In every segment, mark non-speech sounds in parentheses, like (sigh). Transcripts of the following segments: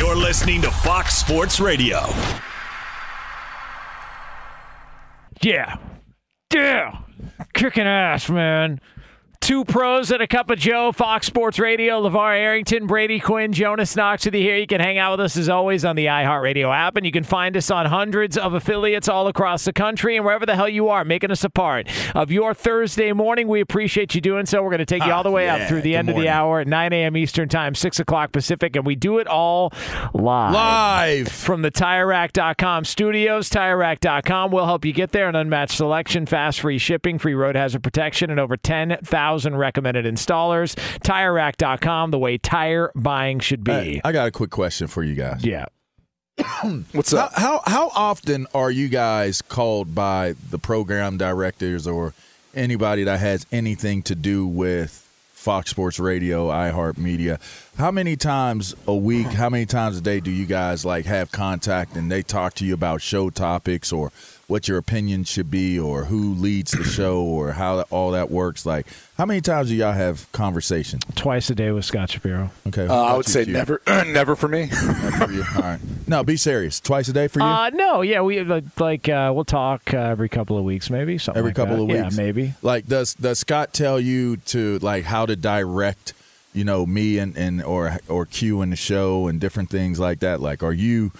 You're listening to Fox Sports Radio. Yeah. Yeah. Kicking ass, man. Two pros and a cup of Joe, Fox Sports Radio, LeVar Arrington, Brady Quinn, Jonas Knox with you here. You can hang out with us as always on the iHeartRadio app, and you can find us on hundreds of affiliates all across the country and wherever the hell you are, making us a part of your Thursday morning. We appreciate you doing so. We're going to take you ah, all the way yeah. up through the end of the hour at 9 a.m. Eastern Time, 6 o'clock Pacific, and we do it all live. Live. From the TireRack.com studios, TireRack.com will help you get there. An unmatched selection, fast free shipping, free road hazard protection, and over 10,000 recommended installers. TireRack.com, the way tire buying should be. Hey, I got a quick question for you guys. yeah. (coughs) What's How, up? how how often are you guys called by the program directors or anybody that has anything to do with Fox Sports Radio, iHeartMedia? How many times a week, how many times a day do you guys like have contact and they talk to you about show topics or what your opinion should be or who leads the show or how all that works? Like, how many times do y'all have conversation? Twice a day with Scott Shapiro. Okay, Uh, I would say you- never, (clears throat) never for me. (laughs) Never for you. All right. No, be serious. Twice a day for you. Uh, no, yeah, we like, like uh, we'll talk uh, every couple of weeks, maybe something. every like couple that. of weeks. Yeah, maybe. Like, does does Scott tell you to like how to direct, you know, me and, and or or Q in the show and different things like that? Like, are you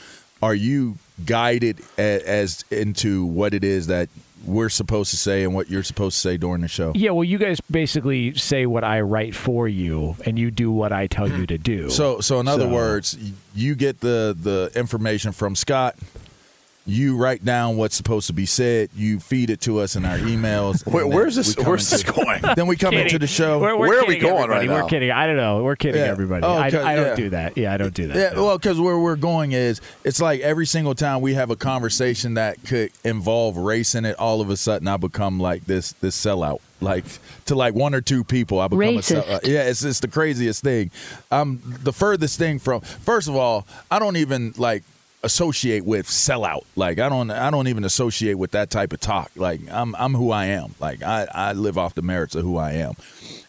are you guided a, as into what it is that we're supposed to say and what you're supposed to say during the show? Yeah, well, you guys basically say what I write for you, and you do what I tell you to do. So, so in other So- words, you get the the information from Scott. You write down what's supposed to be said. You feed it to us in our emails. and Where- where's this- we come where's this going? Then we come into the show. We're, we're Where are we going everybody. right We're kidding. I don't know. We're kidding Yeah. everybody. Oh, I, I don't yeah. do that. Yeah, I don't do that. Yeah, no. well, because where we're going is it's like every single time we have a conversation that could involve race in it, all of a sudden I become like this this sellout. Like to like one or two people, I become a Racist. sellout. Yeah, it's it's the craziest thing. I'm the furthest thing from first of all, I don't even like associate with sellout. Like I don't I don't even associate with that type of talk. Like I'm I'm who I am. Like I I live off the merits of who I am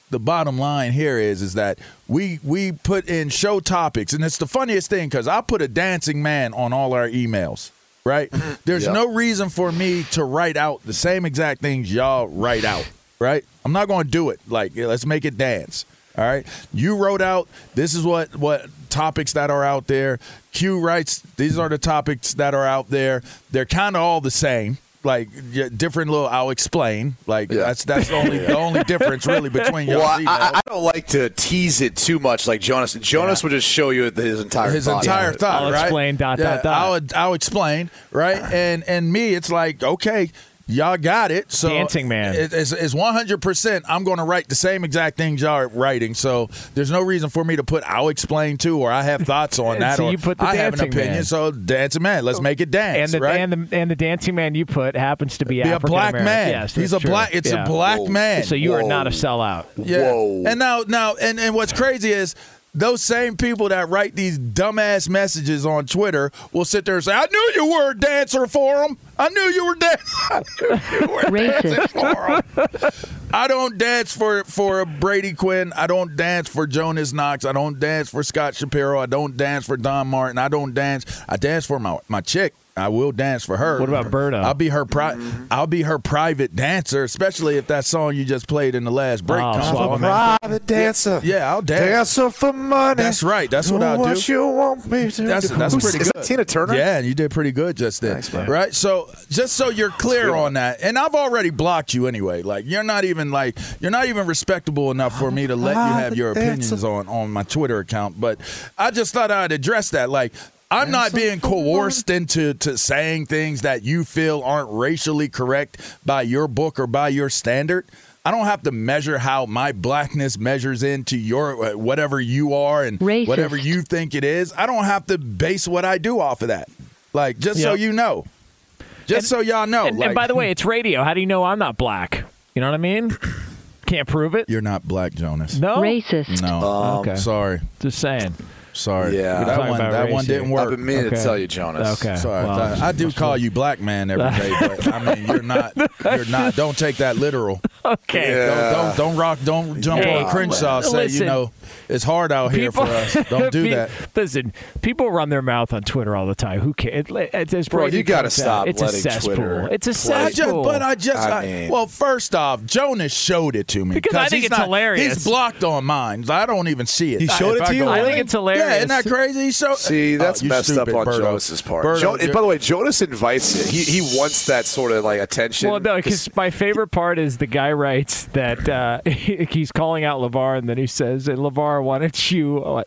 the bottom line here is is that we we put in show topics and it's the funniest thing because i put a dancing man on all our emails right (laughs) there's Yep. no reason for me to write out the same exact things y'all write out right i'm not going to do it like let's make it dance All right. You wrote out this is what what topics that are out there. Q writes these are the topics that are out there. They're kind of all the same. Like yeah, different little. I'll explain. Like that's that's the only the only difference really between y'all. Well, I, I, I don't like to tease it too much, like Jonas. Jonas would just show you his entire his thought. entire thought. I'll right? explain, dot, Yeah, dot, dot. I'll I'll explain. Right, and and me, it's like okay. Y'all got it. So Dancing man. it- it's it's one hundred percent. I'm going to write the same exact things y'all are writing. So there's no reason for me to put I'll explain too, or I have thoughts on (laughs) that, So or you put the I have an dancing opinion. man. So dancing man, let's make it dance. and the right? and the and the dancing man you put happens to be, Be a black man. Yes, He's a true. black. It's Yeah. a black Whoa. man. So you are not a sellout. Yeah. Whoa. And now, now, and, and what's crazy is those same people that write these dumbass messages on Twitter will sit there and say, "I knew you were a dancer for them. I knew you were (laughs) knew you were dancing for them." I don't dance for for Brady Quinn. I don't dance for Jonas Knox. I don't dance for Scott Shapiro. I don't dance for Don Martin. I don't dance. I dance for my my chick. I will dance for her. What about Berto? I'll be her pri- I'll be her private dancer, especially if that song you just played in the last break Oh, comes swap on. Private dancer. Yeah, I'll dance. Dancer for money. That's right. That's what I'll do. What you want me to That's do. that's Who's- pretty is good. that Tina Turner? Yeah, and you did pretty good just then. Thanks, man. Right? So just so you're clear on that, and I've already blocked you anyway. Like you're not even like you're not even respectable enough for me to let you have your opinions on on my Twitter account. But I just thought I'd address that. Like I'm not being coerced into to saying things that you feel aren't racially correct by your book or by your standard. I don't have to measure how my blackness measures into your uh, whatever you are and Racist. whatever you think it is. I don't have to base what I do off of that. Like just so you know, just so y'all know. And, like, and by the way, it's radio. How do you know I'm not black? You know what I mean? (coughs) Can't prove it. you're not black, Jonas. No, Racist. No, Okay. sorry, Just saying. Sorry. Yeah. That one, that race one didn't here. I've work. been meaning Okay. to tell you, Jonas. Okay. Sorry, Well, I, I do call you black man every day, but I mean you're not. (laughs) You're not. Don't take that literal. Okay. Yeah. Don't, don't don't rock. Don't jump Hey, on Crenshaw. Say listen. you know it's hard out here for us. Don't do (laughs) Pe- that. Listen, people run their mouth on Twitter all the time. Who cares? It, it, as Bro, you gotta stop It's a cesspool. Twitter It's a play. I just, cesspool. but I just, I I- mean- well, first off, Jonas showed it to me Because I think he's it's not- hilarious. He's blocked on mine. I don't even see it. He showed it to you? I think it's hilarious. Yeah, isn't that crazy? He showed. See, that's Oh, messed up on Berto. Jonas's part. Berto, Jo- and by the way, Jonas invites it. He he wants that sort of like attention. Well, no, because my favorite part is the guy writes that uh, (laughs) he's calling out Levar, and then he says, "And Levar, why don't you (laughs) uh,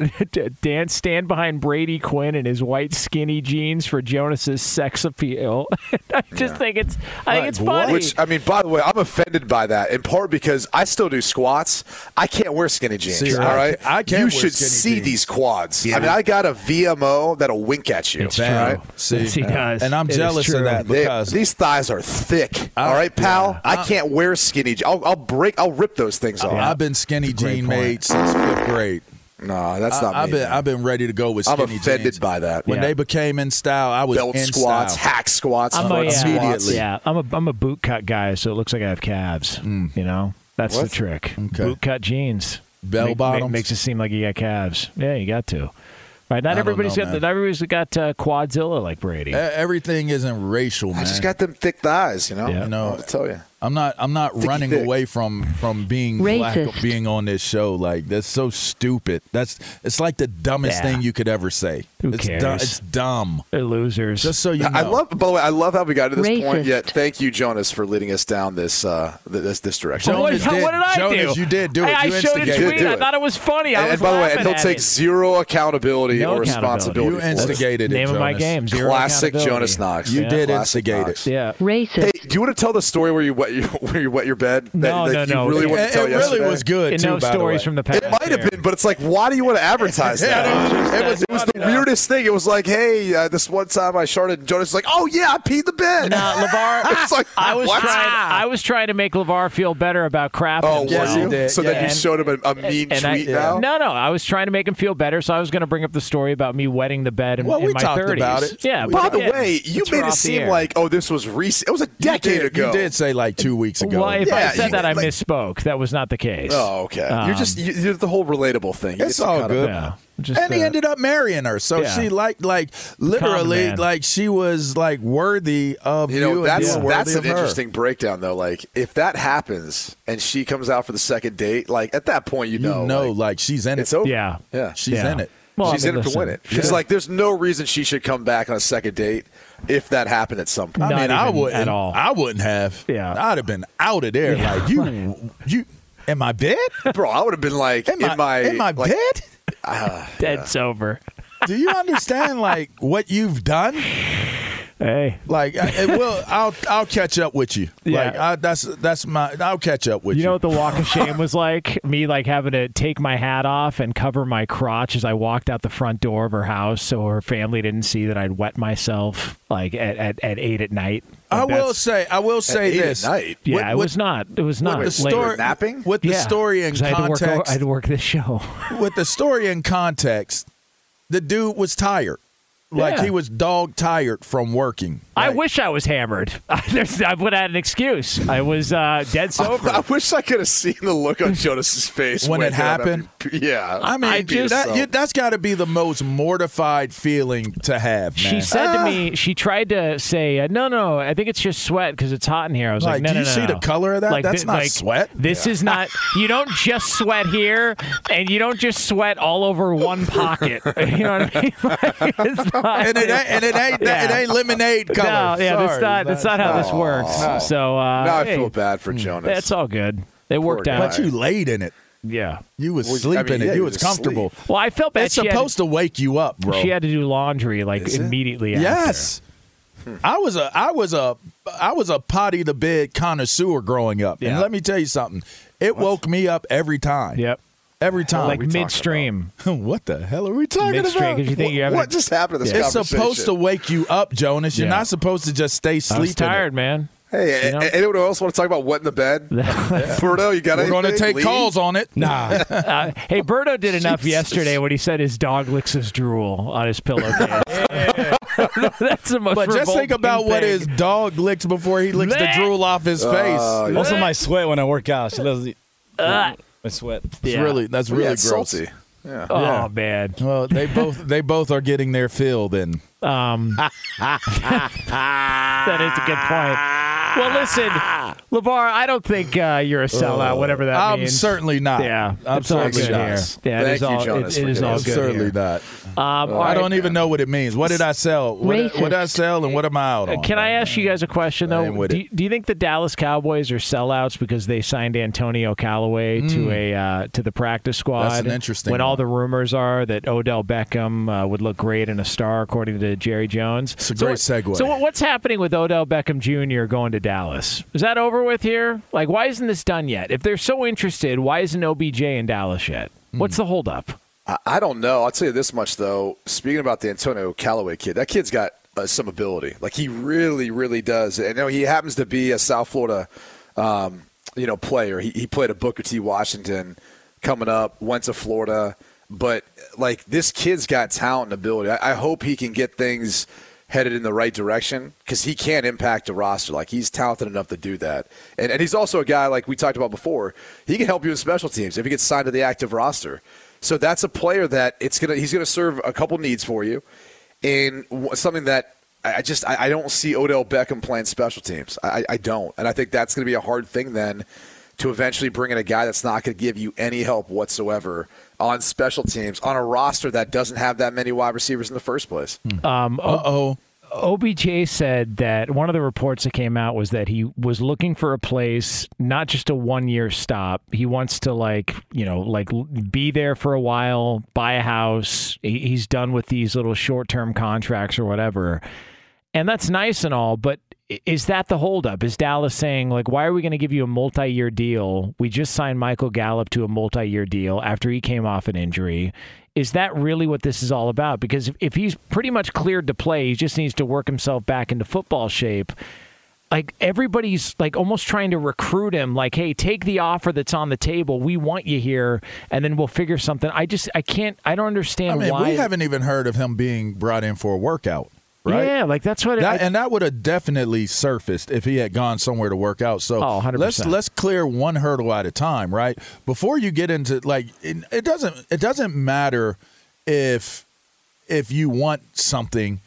dance stand behind Brady Quinn in his white skinny jeans for Jonas's sex appeal?" (laughs) I just think it's, I think it's funny. Which I mean, by the way, I'm offended by that in part because I still do squats. I can't wear skinny jeans. See, all I- I can't You wear should skinny see jeans. these quads. I mean, I got a VMO that'll wink at you. It's true. right? See, Yes, he does. and I'm It is jealous of true. that They- because these thighs are thick. Uh, all right, pal. I uh, can't wear skinny. je- I'll, I'll break. I'll rip those things off. I've been skinny great jean point. made since fifth grade. No, that's not I, have me. been I've been ready to go with I'm skinny offended jeans. by that. When Yeah. they became in style, I was Belt in squats, style. hack squats, I'm a, front yeah. Immediately. yeah, I'm a I'm a boot cut guy, so it looks like I have calves. Mm. You know, that's What? the trick. Okay. Boot cut jeans, Bell Make- bottoms? make- makes it seem like you got calves. Yeah, you got to. Right, not I don't everybody's know, got man. not everybody's got uh, quadzilla like Brady. Everything isn't racial, man. I just got them thick thighs. You know. Yeah. I know. I'll tell you. I'm not. I'm not Thicky running away from from being black, Racist. being on this show. Like that's so stupid. That's it's like the dumbest Yeah. thing you could ever say. Who it's cares? du- it's dumb. They're losers. Just so you know. I love. By the way, I love how we got to this point. Yet, thank you, Jonas, for leading us down this uh, this this direction. Jonas what, did- what did I Jonas, do? you did do it. I, I You showed a instigated tweet. it. I thought it was funny. I and, was and by the way, laughing and he'll take it. zero accountability No or accountability. responsibility. You for it. instigated it. Name of my game. Zero Classic. Jonas Knox. You did instigate Knox. it. Yeah. Racist. Hey, do you want to tell the story where you wet your (laughs) where you wet your bed? That, No, that no, you no. Really It- wanted It, tell it really was good And too. no by the stories way. from the past. It might have been, but it's like, why do you want to (laughs) advertise that? it was, It was the weirdest thing. It was like, hey, uh, this one time I sharded, and Jonas was like, oh yeah, I peed the bed. Now, Levar, (laughs) It's like, I was what? trying. I was trying to make Levar feel better about crap. Oh, Yes, was he you? So Yeah. then you And- showed him a, a mean and I- tweet now. No, no, I was trying to make him feel better, so I was going to bring up the story about me wetting the bed in, Well, in we my talked 30s. about it. Yeah. By the way, you made it seem like, oh, this was recent. It was a decade ago. You did say like like two weeks ago. Well, if I said you- that, I like- misspoke. That was not the case. Oh, okay. you're just you, you're the whole relatable thing. You It's all good. Yeah. Just, and he uh, ended up marrying her. So yeah. she liked like literally like she was like worthy of You know, and that's you that's of an her. interesting breakdown though. Like if that happens and she comes out for the second date, like at that point you You know, know, like, like, she's in it. it's over. Yeah. yeah. She's Yeah. in it. Well, She's I in mean, it to win listen, it. Because like, there's no reason she should come back on a second date if that happened at some point. I mean, I wouldn't at all. I wouldn't have. Yeah. I'd have been out of there. Yeah, like you, (laughs) you in my bed? Bro, I would have been like In in my in my like, bed? Uh, Dead's sober. Do you understand like what you've done? Hey. Like, I, it will. (laughs) I'll I'll catch up with you. Yeah. Like, I, that's that's my. I'll catch up with you. You know what the walk of shame was (laughs) like? Me like having to take my hat off and cover my crotch as I walked out the front door of her house so her family didn't see that I'd wet myself like at, at, at eight at night. I will say. I will say eight at this. night? Yeah, With- it with- was not. It was not. With the late. story, napping? with the Yeah, story in 'cause I had work. context, I had to work this show. (laughs) with the story in context, the dude was tired. Like Yeah. he was dog tired from working. I wish I was hammered. (laughs) I would have had an excuse. I was uh, dead (laughs) sober. I wish I could have seen the look on Jonas's face When it that happened? (laughs) Yeah, I mean, I just- that, you, that's got to be the most mortified feeling to have. She said Ah. to me, she tried to say, uh, "No, no, I think it's just sweat because it's hot in here." I was like, Like, "No, do no, you no, see no." the color of that? That's thi- not sweat. This is not. You don't just sweat here, and you don't just sweat all over one pocket. You know what I mean? Like, it's not, and it ain't, and it ain't, Yeah. it ain't lemonade color. No, yeah, that's not. That's not how this works. So uh, now I hey, feel bad for Jonas. That's all good. It worked guy. out. But you laid in it. yeah. You was Well, I sleeping mean, it. yeah, you you was was comfortable. Well, I felt bad. It's she had to- supposed to wake you up, bro. She had to do laundry like Is it? immediately. After. Yes. I was a I was a I was a potty the bed connoisseur growing up. Yeah. And let me tell you something. It woke me up every time. Yep. Every time. Like midstream. (laughs) what the hell are we talking Midstream, about? because you think you're having. what just happened to this it's supposed to wake you up, Jonas. You're Yeah. not supposed to just stay I sleeping. was tired, man. Hey, You know? anyone else want to talk about wet in the bed? (laughs) (laughs) Berto, you got it We're going to take Lee? calls on it. Nah, Uh, hey, Berto did enough Jesus. yesterday when he said his dog licks his drool on his pillowcase. That's the most. But just think revolting about what his dog licks before he licks the drool off his face. yeah. also my sweat when I work out. She loves the, Ugh. my sweat. It's Yeah. really that's Yeah, really it's gross. salty. Yeah. Oh Yeah. man. Well, they (laughs) both they both are getting their fill then. Um, (laughs) (laughs) that is a good point. Well, listen, Levar, I don't think uh, you're a sellout, whatever that means. I'm certainly not. Yeah, I'm it's all certainly good not. here. Yeah, it Thank is you, all, Jonas, it for is giving all good certainly here. not. Um, all I don't even know what it means. What did I sell? What, what did I sell and what am I out on? Can I ask you guys a question though? Do you, do you think the Dallas Cowboys are sellouts because they signed Antonio Callaway to a uh, to the practice squad? That's an interesting When all the rumors are that Odell Beckham uh, would look great in a star, according to Jerry Jones. It's a So great what- segue. So what's happening with Odell Beckham Jr. going to Dallas? Is that over with here? Like, why isn't this done yet? If they're so interested, why isn't OBJ in Dallas yet? Hmm. What's the holdup? I, I don't know. I'll tell you this much though. Speaking about the Antonio Callaway kid, that kid's got uh, some ability. Like he really, really does. And you know, he happens to be a South Florida, um, you know, player. He, he played at Booker T. Washington coming up. Went to Florida, but like this kid's got talent and ability. I, I hope he can get things headed in the right direction because he can impact a roster. Like he's talented enough to do that, and and he's also a guy like we talked about before. He can help you in special teams if he gets signed to the active roster. So that's a player that it's gonna he's gonna serve a couple needs for you, and something that I just I, don't see Odell Beckham playing special teams. I, I- don't, and I think that's gonna be a hard thing then to eventually bring in a guy that's not to give you any help whatsoever on special teams on a roster that doesn't have that many wide receivers in the first place. Um, Uh oh. OBJ said that one of the reports that came out was that he was looking for a place, not just a one year stop. He wants to like, you know, like be there for a while, buy a house. He's done with these little short term contracts or whatever. And that's nice and all, but i- is that the holdup? Is Dallas saying like, why are we going to give you a multi-year deal? We just signed Michael Gallup to a multi-year deal after he came off an injury. Is that really what this is all about? Because if, if he's pretty much cleared to play, he just needs to work himself back into football shape. Like everybody's like almost trying to recruit him. Like, hey, take the offer that's on the table. We want you here, and then we'll figure something. I just I can't. I don't understand I mean, why. we haven't even heard of him being brought in for a workout. Right? Yeah, like that's what. That, I, and that would have definitely surfaced if he had gone somewhere to work out. So Oh, 100%. let's let's clear one hurdle at a time, right? Before you get into like it, it doesn't it doesn't matter if if you want something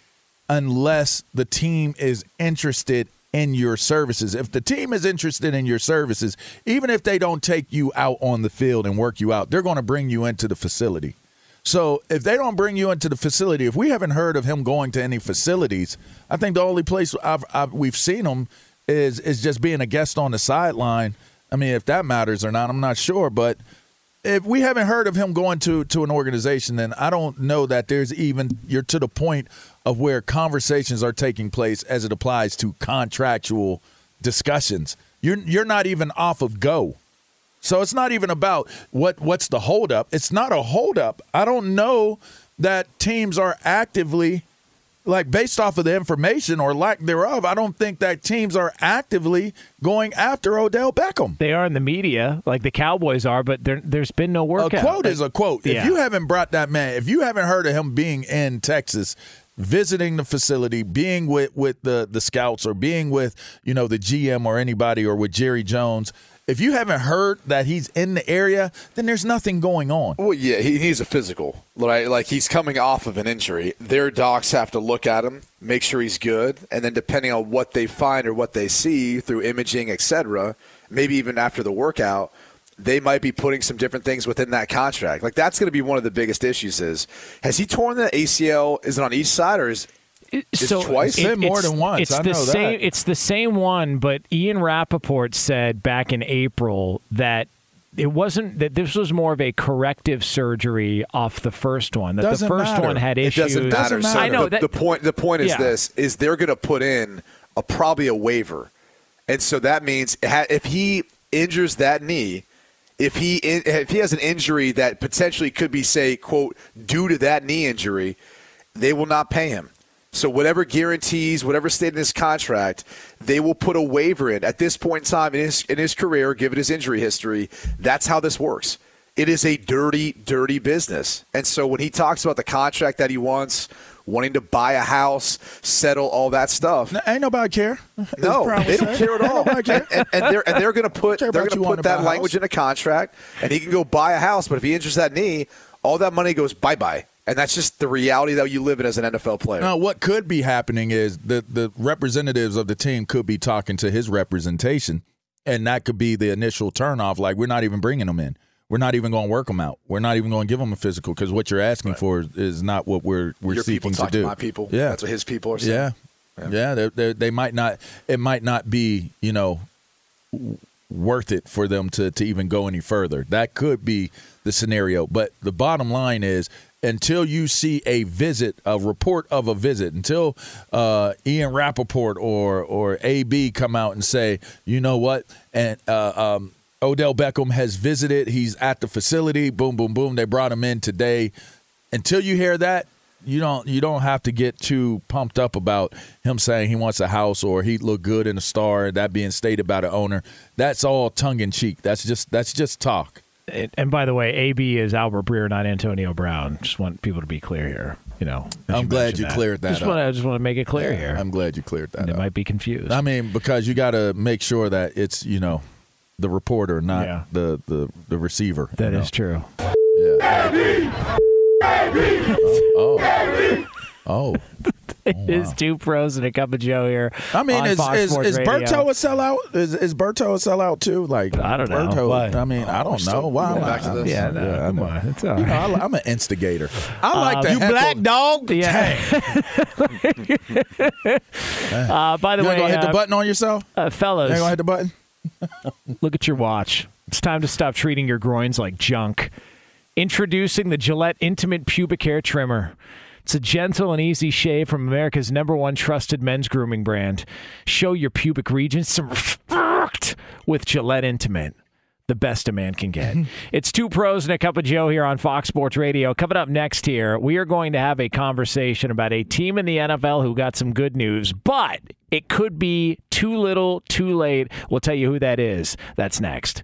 unless the team is interested in your services. If the team is interested in your services, even if they don't take you out on the field and work you out, they're going to bring you into the facility. So if they don't bring you into the facility, if we haven't heard of him going to any facilities, I think the only place I've, I've, we've seen him is is just being a guest on the sideline. I mean, if that matters or not, I'm not sure. But if we haven't heard of him going to to an organization, then I don't know that there's even you're to the point of where conversations are taking place as it applies to contractual discussions. You're you're not even off of go. So it's not even about what what's the holdup. It's not a holdup. I don't know that teams are actively like based off of the information or lack thereof, I don't think that teams are actively going after Odell Beckham. they are in the media, like the Cowboys are, but there, there's been no workout. A quote is a quote. If you haven't brought that man, if you haven't heard of him being in Texas, visiting the facility, being with with the the scouts or being with, you know, the GM or anybody or with Jerry Jones, if you haven't heard that he's in the area, then there's nothing going on. Well, yeah, he needs a physical. Right? Like he's coming off of an injury. Their docs have to look at him, make sure he's good, and then depending on what they find or what they see through imaging, etc., maybe even after the workout, they might be putting some different things within that contract. Like that's going to be one of the biggest issues. Is has he torn the ACL? Is it on each side or is It's twice? It's more than once. It's I the know that. same. It's the same one, but Ian Rapoport said back in April that it wasn't that this was more of a corrective surgery off the first one. That Doesn't the first matter. one had issues. It doesn't matter. Doesn't So I know the, that. the point. The point is Yeah. this: is they're going to put in a probably a waiver, and so that means if he injures that knee, if he if he has an injury that potentially could be say quote due to that knee injury, they will not pay him. So whatever guarantees, whatever state in his contract, they will put a waiver in. At this point in time in his in his career, given his injury history, that's how this works. It is a dirty, dirty business. And so when he talks about the contract that he wants, wanting to buy a house, settle all that stuff, Ain't nobody care. no, they don't care at all. And, and, and they're and they're going to put they're going to put that language in a contract, and he can go buy a house. But if he injures that knee, all that money goes bye bye, and that's just the reality that you live in as an NFL player. Now, what could be happening is the the representatives of the team could be talking to his representation, and that could be the initial turnoff. Like, we're not even bringing him in. We're not even going to work him out. We're not even going to give him a physical because what you're asking for is not what we're we're Your people seeking to do. to my people. Yeah, that's what his people are saying. yeah, yeah. They're, they're, they might not. It might not be you know worth it for them to to even go any further. That could be the scenario. But the bottom line is. Until you see a visit, a report of a visit, until uh, Ian Rapoport or or AB come out and say, you know what, and uh, um, Odell Beckham has visited, he's at the facility, boom, boom, boom, they brought him in today. Until you hear that, you don't you don't have to get too pumped up about him saying he wants a house or he look good in a star that being stated by the owner. That's all tongue in cheek. That's just that's just talk. And, and by the way, AB is Albert Breer, not Antonio Brown. Just want people to be clear here. You know, I'm glad mentioned you cleared that Just up. want to, I just want to make it clear here. I'm glad you cleared that they up. might be confused. I mean, because you got to make sure that it's you know the reporter, not Yeah. the, the the receiver. That you is true. know? Yeah. Oh. Oh. (laughs) (laughs) It is two pros and a cup of Joe here. I mean, is Fox is, Sports is Radio. Berto a sellout? Is is Berto a sellout too? Like I don't know. Berto, Why? I mean, I don't know. Why am I? back to this? Yeah, no, I come know. on. It's all You know, right. I, am an instigator. I like Uh, to you heckle- black dog. Yeah. (laughs) uh, by the You way, ain't gonna hit the uh, button on yourself. uh, You fellas, ain't gonna hit the button. (laughs) look at your watch. It's time to stop treating your groins like junk. Introducing the Gillette Intimate Pubic Hair Trimmer. It's a gentle and easy shave from America's number one trusted men's grooming brand. Show your pubic regions some respect with Gillette Intimate. The best a man can get. (laughs) it's two pros and a cup of Joe here on Fox Sports Radio. Coming up next here, we are going to have a conversation about a team in the NFL who got some good news, but it could be too little, too late. We'll tell you who that is. That's next.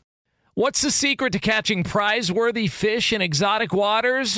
What's the secret to catching prize worthy fish in exotic waters?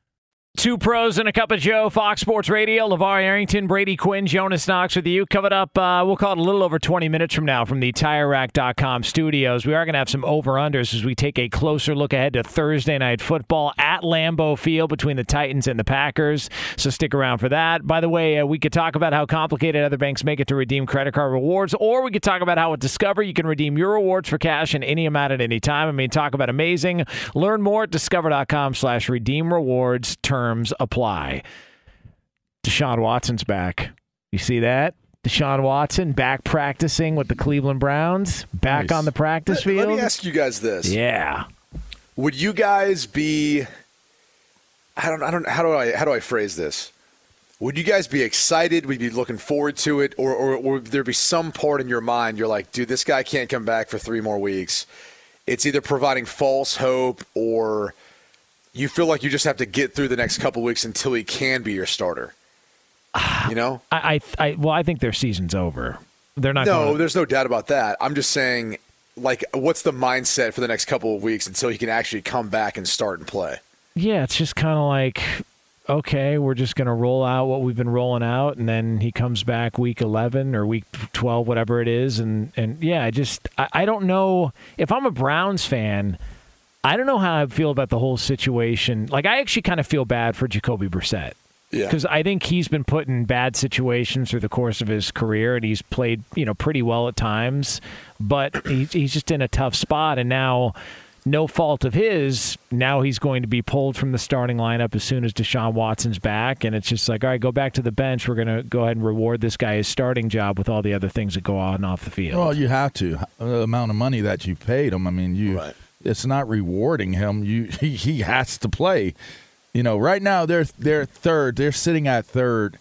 Two pros and a cup of Joe, Fox Sports Radio. LeVar Arrington, Brady Quinn, Jonas Knox with you. Coming up, uh, we'll call it a little over 20 minutes from now from the TireRack.com studios. We are going to have some over-unders as we take a closer look ahead to Thursday Night Football at Lambeau Field between the Titans and the Packers. So stick around for that. By the way, uh, we could talk about how complicated other banks make it to redeem credit card rewards, or we could talk about how at Discover you can redeem your rewards for cash in any amount at any time. I mean, talk about amazing. Learn more at discover.com slash redeem rewards. Terms apply. Deshaun Watson's back. You see that? Deshaun Watson back practicing with the Cleveland Browns, back Nice. on the practice field. let me ask you guys this. Yeah. Would you guys be I don't I don't how do I how do I phrase this? Would you guys be excited? Would you be looking forward to it? Or, or would there be some part in your mind you're like, dude, this guy can't come back for three more weeks? It's either providing false hope or you feel like you just have to get through the next couple weeks until he can be your starter. You know? (sighs) I, I, I well, I think their season's over. They're not. No, gonna- there's no doubt about that. I'm just saying, like, what's the mindset for the next couple of weeks until he can actually come back and start and play? yeah, it's just kind of like, okay, we're just going to roll out what we've been rolling out, and then he comes back week 11 or week 12, whatever it is, and and yeah, I just I, I don't know if I'm a Browns fan. I don't know how I feel about the whole situation. Like, I actually kind of feel bad for Jacoby Brissett. Yeah. Because I think he's been put in bad situations through the course of his career, and he's played, you know, pretty well at times. But he's he's just in a tough spot, and now, no fault of his, now he's going to be pulled from the starting lineup as soon as Deshaun Watson's back, and it's just like, all right, go back to the bench. We're going to go ahead and reward this guy his starting job with all the other things that go on off the field. Well, you have to. The uh, amount of money that you paid him. I mean, you. Right. It's not rewarding him. You (laughs) he, has to play. You know, right now they're they're third. They're sitting at third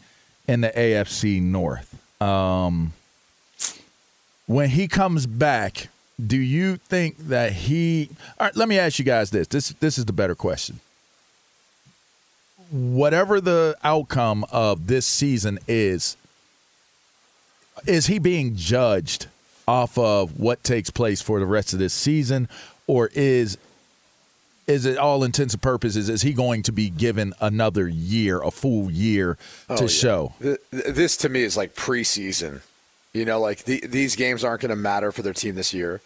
in the AFC North. Um, when he comes back, do you think that he? All right, let me ask you guys this. This this is the better question. Whatever the outcome of this season is, is he being judged off of what takes place for the rest of this season, or is is it all intents and purposes? Is he going to be given another year, a full year oh, to Oh, yeah. show? Th- th- This to me is like preseason. You know, like the, these games aren't going to matter for their team this year.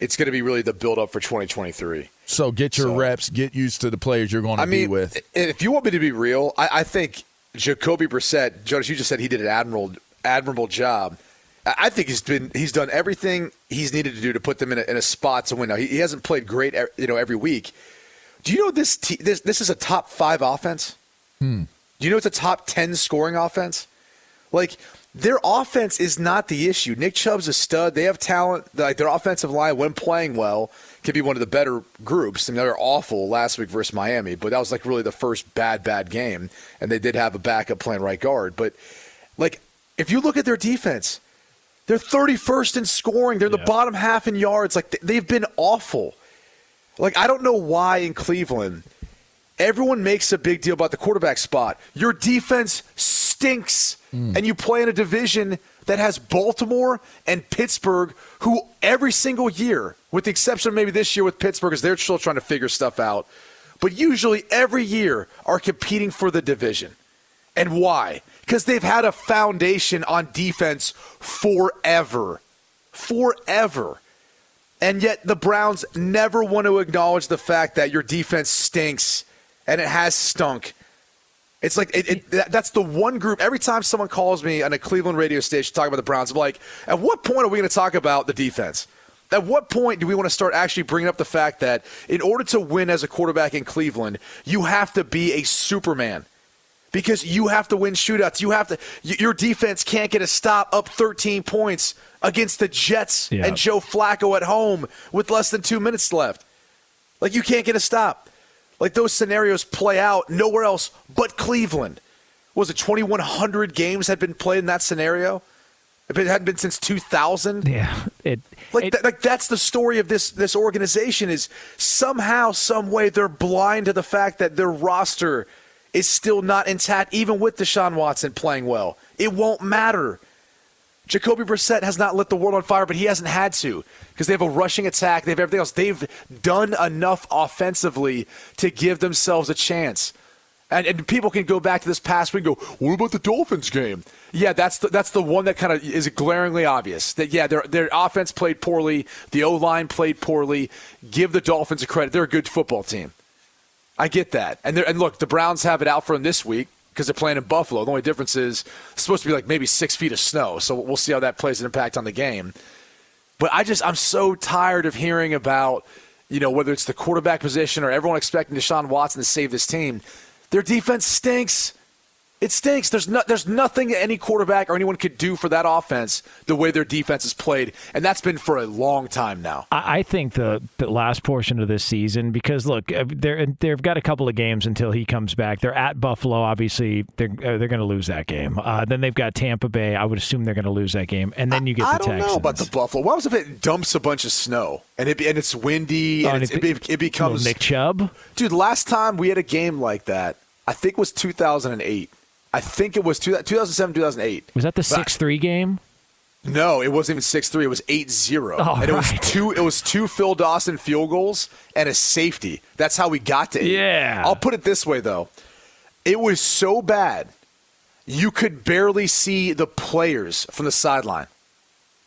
It's going to be really the build up for 2023. So get your So- reps, get used to the players you're going to I mean, be with. if you want me to be real, I, I think Jacoby Brissett, Jonas, you just said he did an admirable, admirable job. I think he's been he's done everything he's needed to do to put them in a, in a spot to win. Now he, he hasn't played great, you know, every week. Do you know this te- this this is a top five offense? Hmm. Do you know it's a top ten scoring offense? Like their offense is not the issue. Nick Chubb's a stud. They have talent. Like their offensive line, when playing well, can be one of the better groups. I mean, they were awful last week versus Miami, but that was like really the first bad, bad game. And they did have a backup playing right guard. But like, if you look at their defense, they're 31st in scoring. They're in the bottom half in yards. Like they've been awful. Like I don't know why in Cleveland everyone makes a big deal about the quarterback spot. Your defense stinks, hmm. and you play in a division that has Baltimore and Pittsburgh, who every single year, with the exception of maybe this year with Pittsburgh, because they're still trying to figure stuff out, but usually every year are competing for the division. And why? Because they've had a foundation on defense forever. Forever. And yet the Browns never want to acknowledge the fact that your defense stinks and it has stunk. It's like it, it, that's the one group. Every time someone calls me on a Cleveland radio station talking about the Browns, I'm like, at what point are we going to talk about the defense? At what point do we want to start actually bringing up the fact that in order to win as a quarterback in Cleveland, you have to be a Superman? Because you have to win shootouts. You have to. Your defense can't get a stop up 13 points against the Jets Yeah. and Joe Flacco at home with less than two minutes left. Like you can't get a stop. Like those scenarios play out nowhere else but Cleveland. What was it 2,100 games had been played in that scenario? If it hadn't been since 2000. yeah, it Like, it- that, like that's the story of this this organization is somehow, some way they're blind to the fact that their roster is still not intact, even with Deshaun Watson playing well. It won't matter. Jacoby Brissett has not lit the world on fire, but he hasn't had to because they have a rushing attack. They have everything else. They've done enough offensively to give themselves a chance. And, and people can go back to this past week and go, what about the Dolphins game? Yeah, that's the, that's the one that kind of is glaringly obvious. That, yeah, their, their offense played poorly. The O line played poorly. Give the Dolphins a credit. They're a good football team. I get that. And, and look, the Browns have it out for them this week because they're playing in Buffalo. The only difference is it's supposed to be like maybe six feet of snow. So we'll see how that plays an impact on the game. But I just I'm so tired of hearing about you know whether it's the quarterback position or everyone expecting Deshaun Watson to save this team. Their defense stinks. It stinks. There's no, there's nothing any quarterback or anyone could do for that offense the way their defense is played, and that's been for a long time now. I, I think the the last portion of this season, because look, uh, they're they've got a couple of games until he comes back. They're at Buffalo, obviously. They're uh, they're going to lose that game. Uh, then they've got Tampa Bay. I would assume they're going to lose that game, and then you get I the don't Texans. know about the Buffalo. What was if it dumps a bunch of snow and it and it's windy Oh, and, and it it, it becomes Nick Chubb. Dude, last time we had a game like that, I think it was 2008. I think it was two, 2007, 2008. Was that the six three game? No, it wasn't even six three. It was 8-0. Oh, and it was two. It was two Phil Dawson field goals and a safety. That's how we got to eight. Yeah. I'll put it this way though, it was so bad, you could barely see the players from the sideline.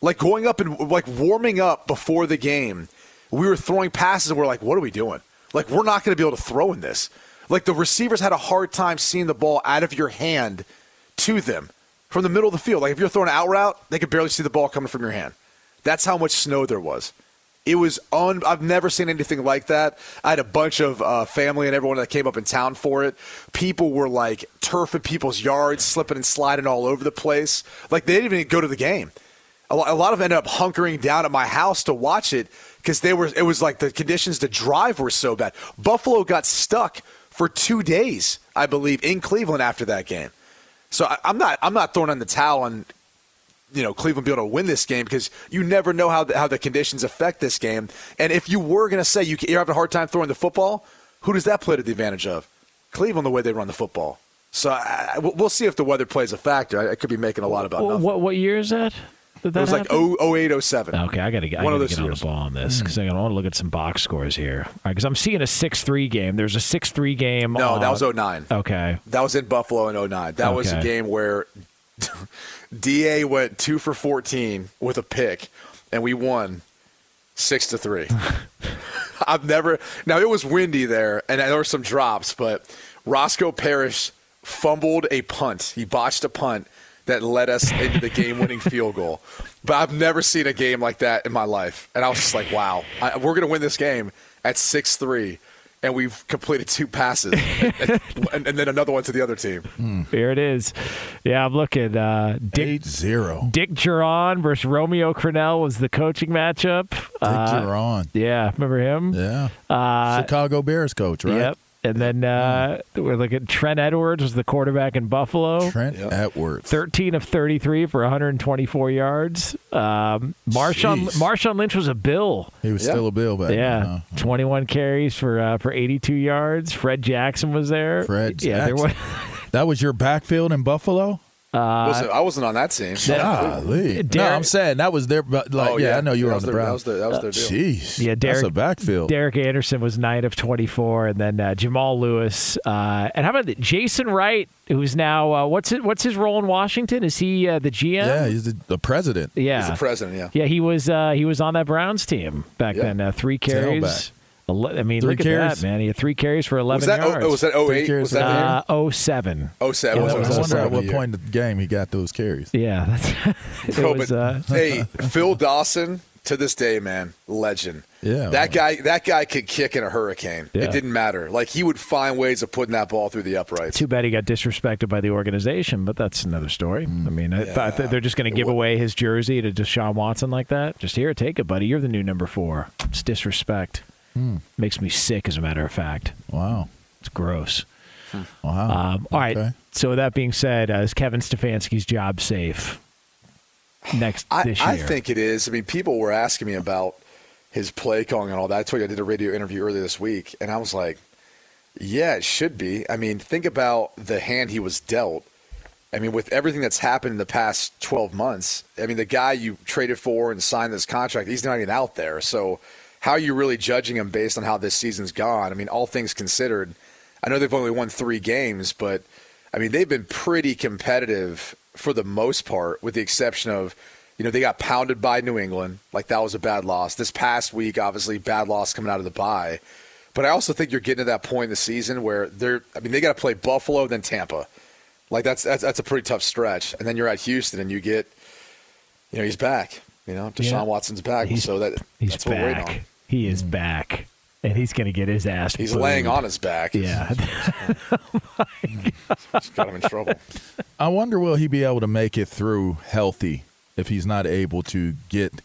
Like going up and like warming up before the game, we were throwing passes and we're like, what are we doing? Like we're not going to be able to throw in this. Like the receivers had a hard time seeing the ball out of your hand to them from the middle of the field. Like if you're throwing an out route, they could barely see the ball coming from your hand. That's how much snow there was. It was un. I've never seen anything like that. I had a bunch of uh, family and everyone that came up in town for it. People were like turfing people's yards, slipping and sliding all over the place. Like they didn't even go to the game. A lo- a lot of them ended up hunkering down at my house to watch it because they were. It was like the conditions to drive were so bad. Buffalo got stuck for two days, I believe, in Cleveland after that game. So I, I'm not. I'm not throwing in the towel on you know Cleveland be able to win this game because you never know how the, how the conditions affect this game. And if you were going to say you, you're having a hard time throwing the football, who does that play to the advantage of? Cleveland, the way they run the football. So I, we'll see if the weather plays a factor. I, I could be making a lot about nothing. what what year is that? Did it that was like happen? oh, 08, 07. Okay, I got to get, I One of gotta those get on years. the ball on this hmm. because I want to look at some box scores here. Because I'm seeing a six-three game. There's a six-three game. No, that was 09. Okay. That was in Buffalo in 09. That was a game where (laughs) DA went two for 14 with a pick, and we won six to three. (laughs) I've never. Now it was windy there, and there were some drops, but Roscoe Parrish fumbled a punt. He botched a punt that led us into the game-winning (laughs) field goal. But I've never seen a game like that in my life, and I was just like, "Wow, I, we're going to win this game at six three. And we've completed two passes, and, (laughs) and, and then another one to the other team. Here it is. Yeah, I'm looking. Uh, Dick Eight zero. Dick Jauron versus Romeo Crennel was the coaching matchup. Dick Uh, Jauron. Yeah, remember him? Yeah. Uh, Chicago Bears coach, right? Yep. And then uh, we're looking at Trent Edwards was the quarterback in Buffalo. Trent Edwards. 13 of 33 for 124 yards. Um, Marshawn, Jeez. Marshawn Lynch was a Bill. He was Yeah. still a Bill back then, Yeah, huh? 21 carries for uh, for 82 yards. Fred Jackson was there. Fred Yeah, there was. That was your backfield in Buffalo? Wasn't- I wasn't on that team. Golly. No, I'm saying that was their. But like, Oh, yeah, yeah. I know you were on the their- that Browns. was their- that was their deal. Jeez. Yeah, that's Derek- a backfield. Derek Anderson was nine of 24, and then uh, Jamal Lewis. Uh, and how about the, Jason Wright, who's now uh, what's it? What's his role in Washington? Is he uh, the GM? yeah, he's the, the president. yeah. He's the president, yeah. Yeah, he was uh, he was on that Browns team back Yeah. then. Uh, three carries. Tailback. Ele- I mean, Three look at that, man. He had three carries for 11 Was that, yards. oh, was that Three 08? Was that uh, the 07. 07. yeah, was I was it? wonder at what point in the game he got those carries. Yeah, (laughs) that's it No, was. but, uh, hey, Phil Dawson to this day, man, legend. Yeah, that guy. That guy could kick in a hurricane. Yeah. It didn't matter. Like he would find ways of putting that ball through the uprights. Too bad he got disrespected by the organization, but that's another story. I mean, I I th- they're just going to give away his jersey to Deshaun Watson like that. Just here, take it, buddy. You're the new number four. It's disrespect. Makes me sick, as a matter of fact. Wow. It's gross. Wow. Um, all right. Okay. So with that being said, uh, is Kevin Stefanski's job safe next I, this year? I think it is. I mean, people were asking me about his play calling and all that. I told you I did a radio interview earlier this week, and I was like, yeah, it should be. I mean, think about the hand he was dealt. I mean, with everything that's happened in the past 12 months, I mean, the guy you traded for and signed this contract, he's not even out there. So, how are you really judging them based on how this season's gone? I mean, all things considered, I know they've only won three games, but I mean, they've been pretty competitive for the most part, with the exception of, you know, they got pounded by New England. Like, that was a bad loss. This past week, obviously, bad loss coming out of the bye. But I also think you're getting to that point in the season where they're, I mean, they got to play Buffalo, then Tampa. Like, that's, that's, that's a pretty tough stretch. And then you're at Houston and you get, you know, he's back. You know, Deshaun Yeah. Watson's back. He's- so that, He's that's what we're waiting on. Back. He is mm. back. and he's going to get his ass. He's booed. laying on his back. Yeah. (laughs) (laughs) It's got him in trouble. I wonder will he be able to make it through healthy if he's not able to get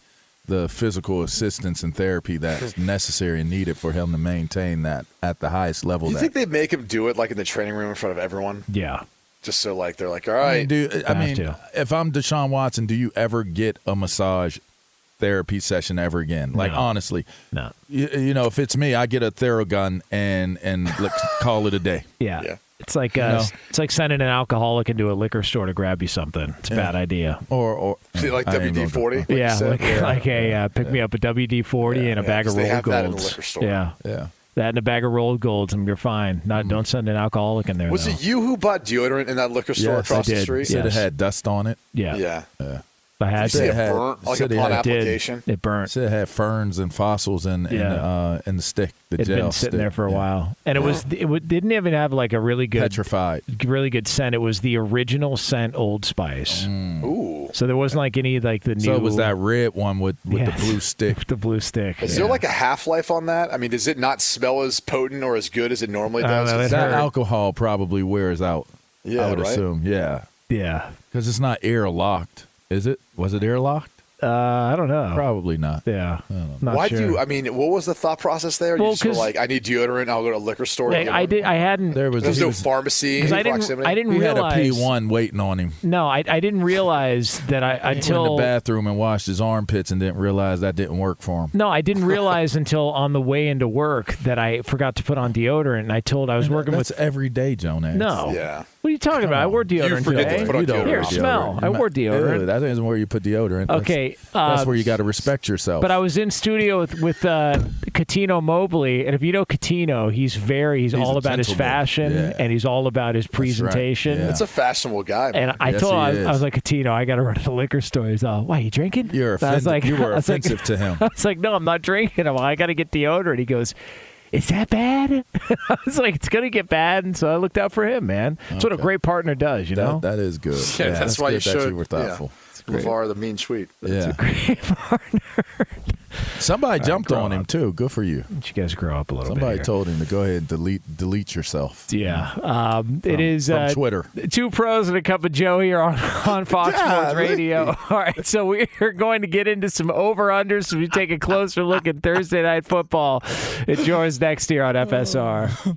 the physical assistance and therapy that's (laughs) necessary and needed for him to maintain that at the highest level. You that, think they make him do it like in the training room in front of everyone? yeah. Just so like they're like, all right. I mean, do I mean to. if I'm Deshaun Watson, do you ever get a massage therapy session ever again? Like No. honestly, No. you, you know, if it's me, I get a Theragun and and let's call it a day. (laughs) Yeah. Yeah. It's like uh, know? it's like sending an alcoholic into a liquor store to grab you something. It's a bad idea. Or or See, like I ain't gonna WD do- forty. Like yeah, you said. like, like a uh, pick me up a WD forty and a yeah, bag of they rolled have that in the golds. liquor store. Yeah, Yeah. that and a bag of Rold Golds, and you're fine. Not don't send an alcoholic in there. Was though. it you who bought deodorant in that liquor store Yes, across I the street? Said Yes. it had dust on it. Yeah, Yeah. I had to. it had- burnt like said it upon had- It did. It burnt. Said it had ferns and fossils in in, Yeah. uh, in the stick. The It'd gel been sitting stick. there for a Yeah. while, and it was it w- didn't even have like a really good, Petrified. really good scent. It was the original scent, Old Spice. Ooh. So there wasn't like any like the new. Mm. So it was that red one with, with Yeah. the blue (laughs) stick. the blue stick. Is yeah. there like a half life on that? I mean, does it not smell as potent or as good as it normally does? know, it that- That hurt. alcohol probably wears out. Yeah, I would right? assume. Yeah, yeah? because it's not air locked. Is it? Was it air locked? Uh, I don't know. Probably not. Yeah. Not Why sure. do you? I mean, what was the thought process there? Well, you just were 'cause- like, I need deodorant. I'll go to a liquor store. Like, I did. I hadn't. There was. There's he no was- pharmacy because in I didn't. proximity. I didn't He had a realize. P one waiting on him. No, I, I didn't realize that I He went in the bathroom and washed his armpits and didn't realize that didn't work for him. no, I didn't realize until on the way into work that I forgot to put on deodorant. And I told I was working That's with. every day, Jonas. No. Yeah. What are you talking about? I wore deodorant forget to today. put on deodorant. Here, smell. I wore deodorant. Ew, that isn't where you put deodorant. Okay, that's uh, where you got to respect yourself. But I was in studio with with uh, Catino Mobley, and if you know Catino, he's very he's, He's all a about his fashion Yeah. and he's all about his presentation. Yeah. It's a fashionable guy. man. And I Yes, told him, I was, I was like, Catino, I got to run to the liquor store. He's all, why, are you drinking? You're And I was like, You were (laughs) I was like- offensive to him. (laughs) I was like, no, I'm not drinking. I'm like, I got to get deodorant. He goes, is that bad? (laughs) I was like, it's going to get bad. And so I looked out for him, man. That's what a great partner does, you know? that, that is good. yeah, that's, why you good that showed. you were thoughtful. Yeah. LeVar, the mean tweet. (laughs) Yeah. great partner. Somebody jumped grow on him up. too. Good for you. Why you guys grow up a little Somebody bit. here? told him to go ahead and delete delete yourself. Yeah. Um, it From- is from uh, Twitter. Two pros and a cup of Joe here on, on (laughs) Fox Sports Radio. (laughs) All right, so we are going to get into some over unders. So we take a closer look at Thursday night football. It joins next year on FSR.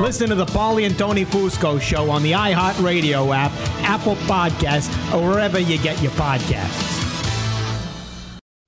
Listen to the Paulie and Tony Fusco show on the iHeartRadio app, Apple Podcasts, or wherever you get your podcasts.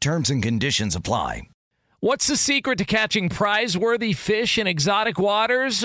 Terms and conditions apply. What's the secret to catching prize worthy fish in exotic waters?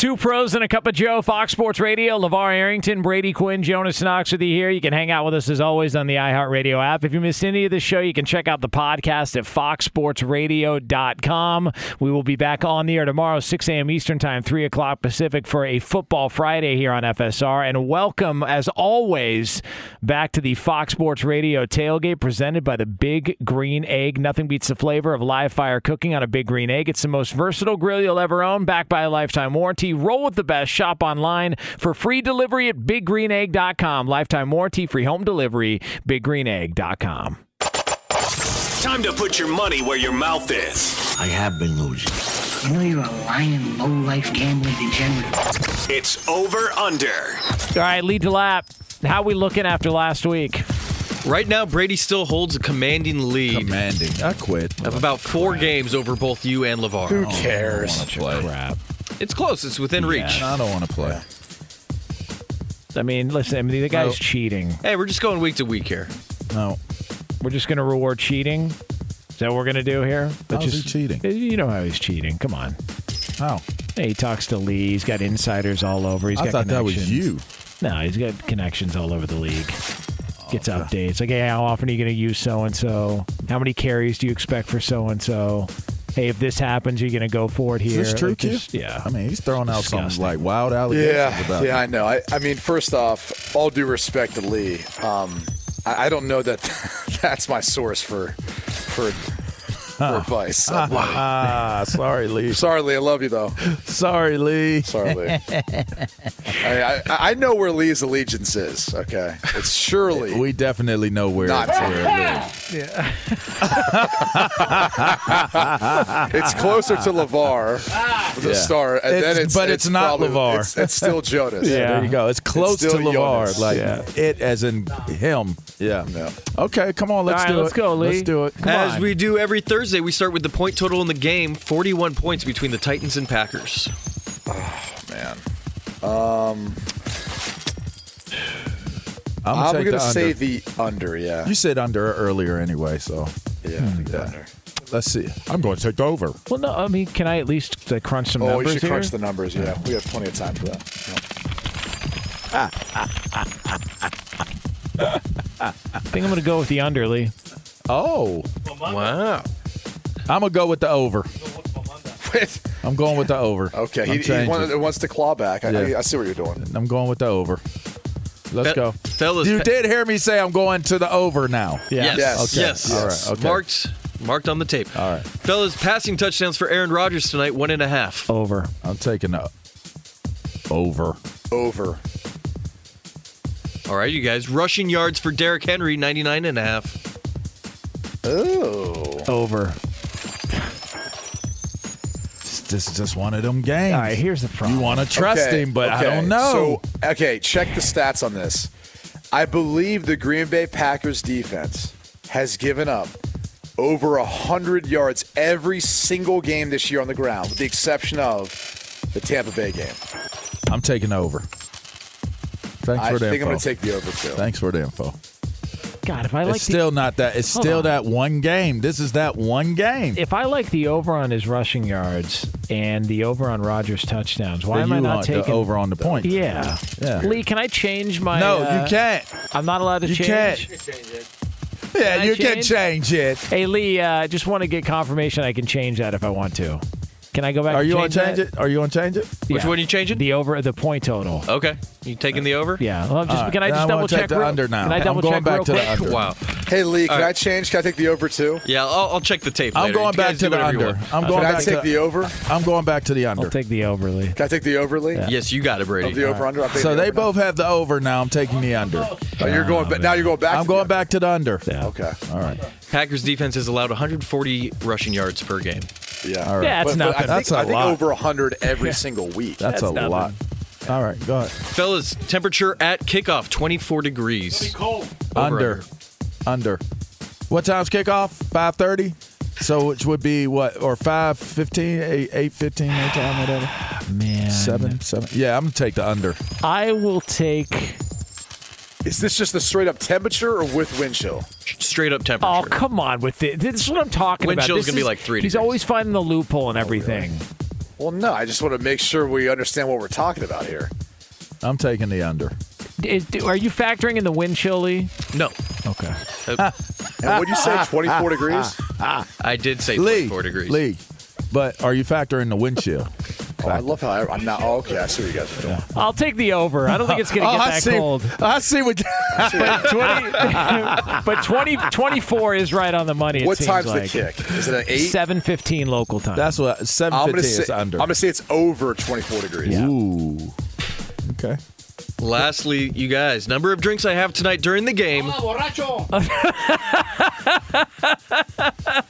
Two pros and a cup of Joe, Fox Sports Radio. LeVar Arrington, Brady Quinn, Jonas Knox with you here. You can hang out with us as always on the iHeartRadio app. If you missed any of the show, you can check out the podcast at foxsportsradio.com. We will be back on the air tomorrow, 6 a.m. Eastern Time, 3 o'clock Pacific, for a Football Friday here on FSR. And welcome, as always, back to the Fox Sports Radio tailgate presented by the Big Green Egg. Nothing beats the flavor of live fire cooking on a Big Green Egg. It's the most versatile grill you'll ever own, backed by a lifetime warranty. Roll with the best. Shop online for free delivery at biggreenegg.com. Lifetime warranty, free home delivery, biggreenegg.com. Time to put your money where your mouth is. I have been losing. You know you're a lying, low-life gambling degenerate. It's over under. All right, lead to lap. How we looking after last week? Right now, Brady still holds a commanding lead. Commanding. I quit. Of about four games over both you and LeVar. Who cares? Oh, Crap. It's close. It's within reach. I don't want to play. I mean, listen, I mean, the guy's No. cheating. Hey, we're just going week to week here. No. We're just going to reward cheating. Is that what we're going to do here? But How's he cheating? You know how he's cheating. Come on. How? Hey, he talks to Lee. He's got insiders all over. He's I got thought that was you. No, he's got connections all over the league. Gets updates. Like, hey, how often are you going to use so and so? How many carries do you expect for so and so? Hey, if this happens, you're going to go for it Is here. this true, Like, just- Yeah. I mean, he's throwing out some Disgusting. like wild allegations Yeah, about yeah, I know. I, I mean, first off, all due respect to Lee, um, I, I don't know that (laughs) that's my source for for, for advice. (laughs) So, Ah, sorry, Lee. (laughs) Sorry, Lee. I love you though. Sorry, Lee. Sorry, Lee. (laughs) I, I, I know where Lee's allegiance is. Okay, it's surely We definitely know where Not it's for where it's closer to LeVar, the Yeah. star, and It's- then it's but it's not probably- LeVar. It's, it's still Jonas. Yeah, there you go. It's close to still LeVar, Jonas. like Yeah. it as in him. Yeah. Yeah. Okay, come on, let's All right, do let's it. go, Lee. Let's do it. Come As on. we do every Thursday, we start with the point total in the game 41 points between the Titans and Packers. man. Um, I'm I'm gonna, gonna the say the under. Yeah, You said under earlier anyway, so yeah, I think under. Let's see. I'm going to take over. Well, no, I mean, can I at least uh, crunch some Oh, we numbers should here? crunch the numbers. Yeah, we have plenty of time for that. I think I'm going to go with the under, Lee. Oh, Wow. I'm gonna go with the over. I'm going with the over. Okay, he, he wants, wants to claw back. I, Yeah. I, I see what you're doing. I'm going with the over. Let's Fe- go. fellas, you pe- did hear me say I'm going to the over now. Yes. Yes. Okay. Yes. All right. Okay. Marked. Marked on the tape. All right. Fellas, passing touchdowns for Aaron Rodgers tonight, one and a half. Over. I'm taking the over. Over. All right, you guys. Rushing yards for Derrick Henry, 99 and a half. Oh. Over. This is just one of them games. All right, here's the problem. You want to trust Okay, him, but I don't know. So, okay, check the stats on this. I believe the Green Bay Packers defense has given up over 100 yards every single game this year on the ground, with the exception of the Tampa Bay game. I'm taking over. Thanks I for the info. I think I'm going to take the over, too. Thanks for the info. God, if I like it's the, still not that. It's still on. that one game. This is that one game. if I like the over on his rushing yards and the over on Rodgers touchdowns, why Then am I you not want the taking over on the point? Yeah. Yeah. Lee, can I change my? No, uh, you can't. I'm not allowed to You change. can't. Yeah, Can I you can change? change it. Hey Lee, uh, just want to get confirmation I can change that if I want to. Can I go back? Are you on change change that? it? Are you on change it? Which one are you changing? The over, the point total. Okay. You taking the over? Yeah. Well, just, All right, can I just I double wanna check? the real- under now. Can I double I'm going check back real to the under. Wow. Hey, Lee, can All right. I change? Can I take the over, too? Yeah, I'll, I'll check the tape I'm later. going back to the under. I'm Can going I take to the over? I'm going back to the under. I'll take the over, Lee. Can I take the over, Lee? Yes, you got it, Brady. Of the over under? I'll take So the they over now. both have the over now. I'm taking the under. Oh, you're going. Ba- now you're going back. I'm to going the back to the under. Yeah. Okay. All right. Packers defense has allowed 140 rushing yards per game. Yeah. All right. Yeah, it's But, not but I think, That's a I think lot. over 100 every single week. That's, That's a nothing. lot. All right, go ahead. Fellas, temperature at kickoff 24 degrees. Over, Under. Under. What time's kickoff? 5:30. So which would be what or 5:15, 8 8:15 their time whatever. (sighs) Man. 7 7. Yeah, I'm going to take the under. I will take. Is this just the straight up temperature or with wind chill? Straight up oh, temperature. Oh, come on with it. This is what I'm talking Wind about. chill's This gonna be like three He's degrees. always finding the loophole oh, and everything. Well, no. I just want to make sure we understand what we're talking about here. I'm taking the under. Is- are you factoring in the wind chill, Lee? No. Okay. Uh, (laughs) and would you say 24 degrees? I did say Lee. 24 degrees. Lee. But are you factoring the wind chill? (laughs) Oh, I love how I, I'm not. Oh, okay, I see what you guys are doing. I'll take the over. I don't think it's going to Oh, get I that see. cold. I see what (laughs) But 20, (laughs) but 20, 24 is right on the money. It What seems time's like. the kick? Is it an eight? 7:15 local time. That's what I'm 7:15 gonna say. is under. I'm gonna say it's over 24 degrees. Ooh. Okay. Lastly, you guys, number of drinks I have tonight during the game. (laughs)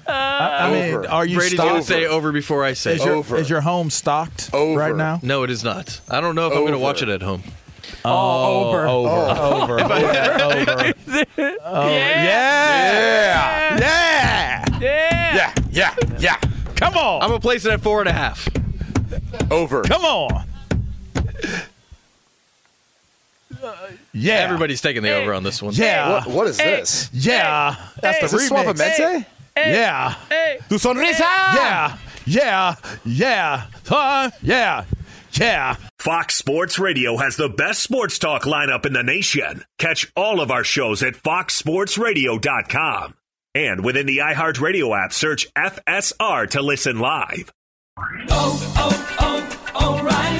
I mean, are you Brady's going to say over before I say is, your, Over. is your home stocked Over. right now? No, it is not. I don't know if I'm going to watch it at home. oh, over. Over. Over. Over. over. Oh, (laughs) (laughs) yeah. Yeah. Yeah. Yeah. Yeah. Yeah. Yeah. Come on. I'm going to place it at four and a half. Over. Come on. Yeah. Everybody's taking the over on this one. Yeah. What, what is this? Yeah. That's Is the this remix. Suavemente? Yeah. Tu sonrisa. Yeah. Yeah. Yeah. Uh, yeah. Yeah. Fox Sports Radio has the best sports talk lineup in the nation. Catch all of our shows at foxsportsradio.com. And within the iHeartRadio app, search FSR to listen live. Oh, oh, oh, O'Reilly.